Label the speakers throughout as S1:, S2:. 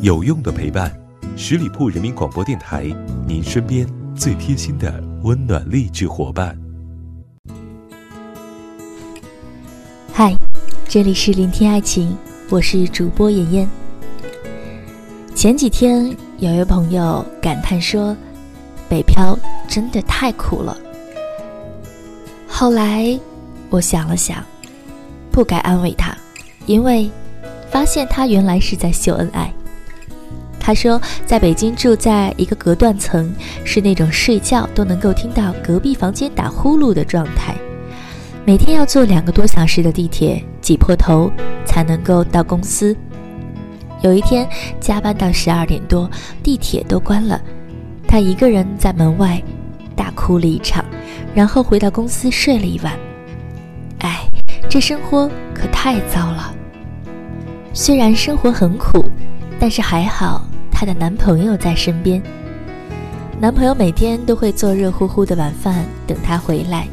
S1: 有用的陪伴，十里铺人民广播电台，您身边最贴心的温暖励志伙伴。
S2: 嗨，这里是聆听爱情，我是主播妍妍。前几天有位朋友感叹说：“北漂真的太苦了。”后来我想了想，不该安慰他，因为发现他原来是在秀恩爱。他说，在北京住在一个隔断层，是那种睡觉都能够听到隔壁房间打呼噜的状态。每天要坐两个多小时的地铁，挤破头才能够到公司。有一天加班到十二点多，地铁都关了，他一个人在门外大哭了一场，然后回到公司睡了一晚。哎，这生活可太糟了。虽然生活很苦，但是还好。她的男朋友在身边，男朋友每天都会做热乎乎的晚饭等她回来，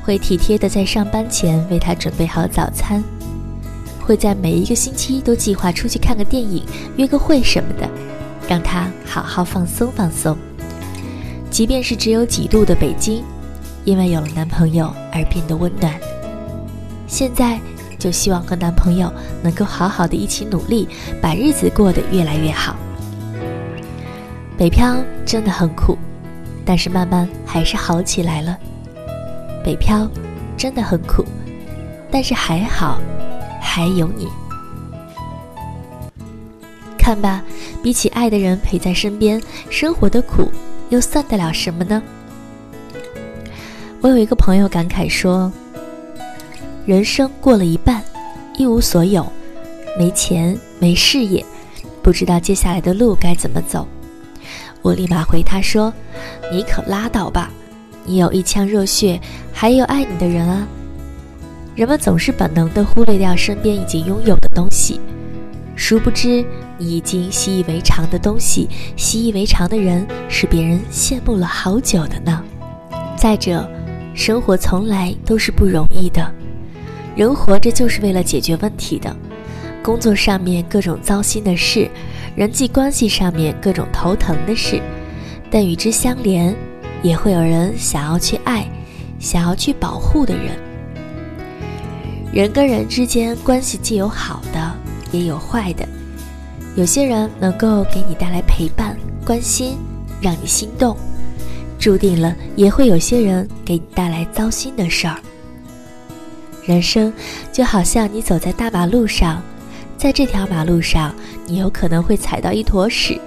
S2: 会体贴的在上班前为她准备好早餐，会在每一个星期都计划出去看个电影、约个会什么的，让她好好放松放松。即便是只有几度的北京，因为有了男朋友而变得温暖。现在。就希望和男朋友能够好好的一起努力，把日子过得越来越好。北漂真的很苦，但是慢慢还是好起来了。北漂真的很苦，但是还好，还有你。看吧，比起爱的人陪在身边，生活的苦又算得了什么呢？我有一个朋友感慨说：“人生过了一半，一无所有，没钱，没事业，不知道接下来的路该怎么走。”我立马回他说：“你可拉倒吧，你有一腔热血，还有爱你的人啊。”人们总是本能地忽略掉身边已经拥有的东西，殊不知你已经习以为常的东西、习以为常的人，是别人羡慕了好久的呢。再者，生活从来都是不容易的，人活着就是为了解决问题的。工作上面各种糟心的事。人际关系上面各种头疼的事，但与之相连，也会有人想要去爱，想要去保护的人。人跟人之间关系既有好的，也有坏的。有些人能够给你带来陪伴、关心，让你心动，注定了也会有些人给你带来糟心的事儿。人生就好像你走在大马路上。在这条马路上，你有可能会踩到一坨屎，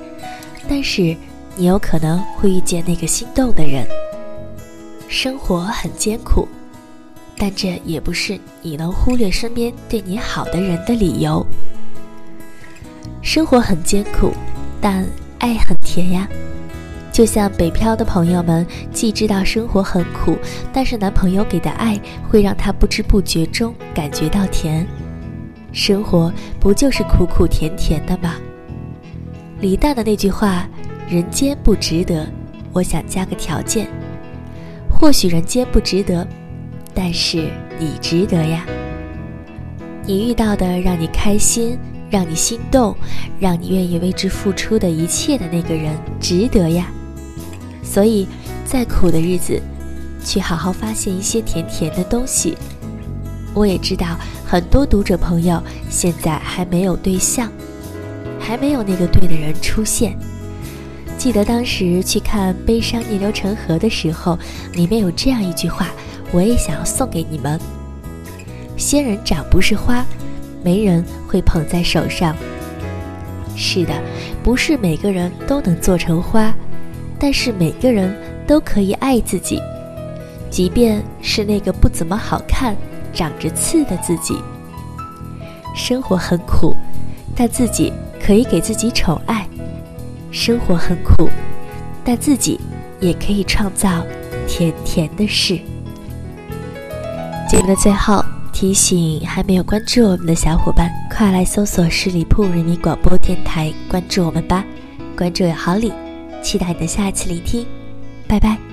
S2: 但是你有可能会遇见那个心动的人。生活很艰苦，但这也不是你能忽略身边对你好的人的理由。生活很艰苦，但爱很甜呀。就像北漂的朋友们，既知道生活很苦，但是男朋友给的爱会让他不知不觉中感觉到甜。生活不就是苦苦甜甜的吗？李诞的那句话“人间不值得”，我想加个条件：或许人间不值得，但是你值得呀。你遇到的让你开心、让你心动、让你愿意为之付出的一切的那个人，值得呀。所以，再苦的日子，去好好发现一些甜甜的东西。我也知道很多读者朋友现在还没有对象，还没有那个对的人出现。记得当时去看《悲伤逆流成河》的时候，里面有这样一句话，我也想要送给你们：仙人掌不是花，没人会捧在手上。是的，不是每个人都能做成花，但是每个人都可以爱自己，即便是那个不怎么好看。长着刺的自己，生活很苦，但自己可以给自己宠爱；生活很苦，但自己也可以创造甜甜的事。节目的最后提醒，还没有关注我们的小伙伴，快来搜索十里铺人民广播电台，关注我们吧！关注有好礼，期待你的下一次聆听，拜拜。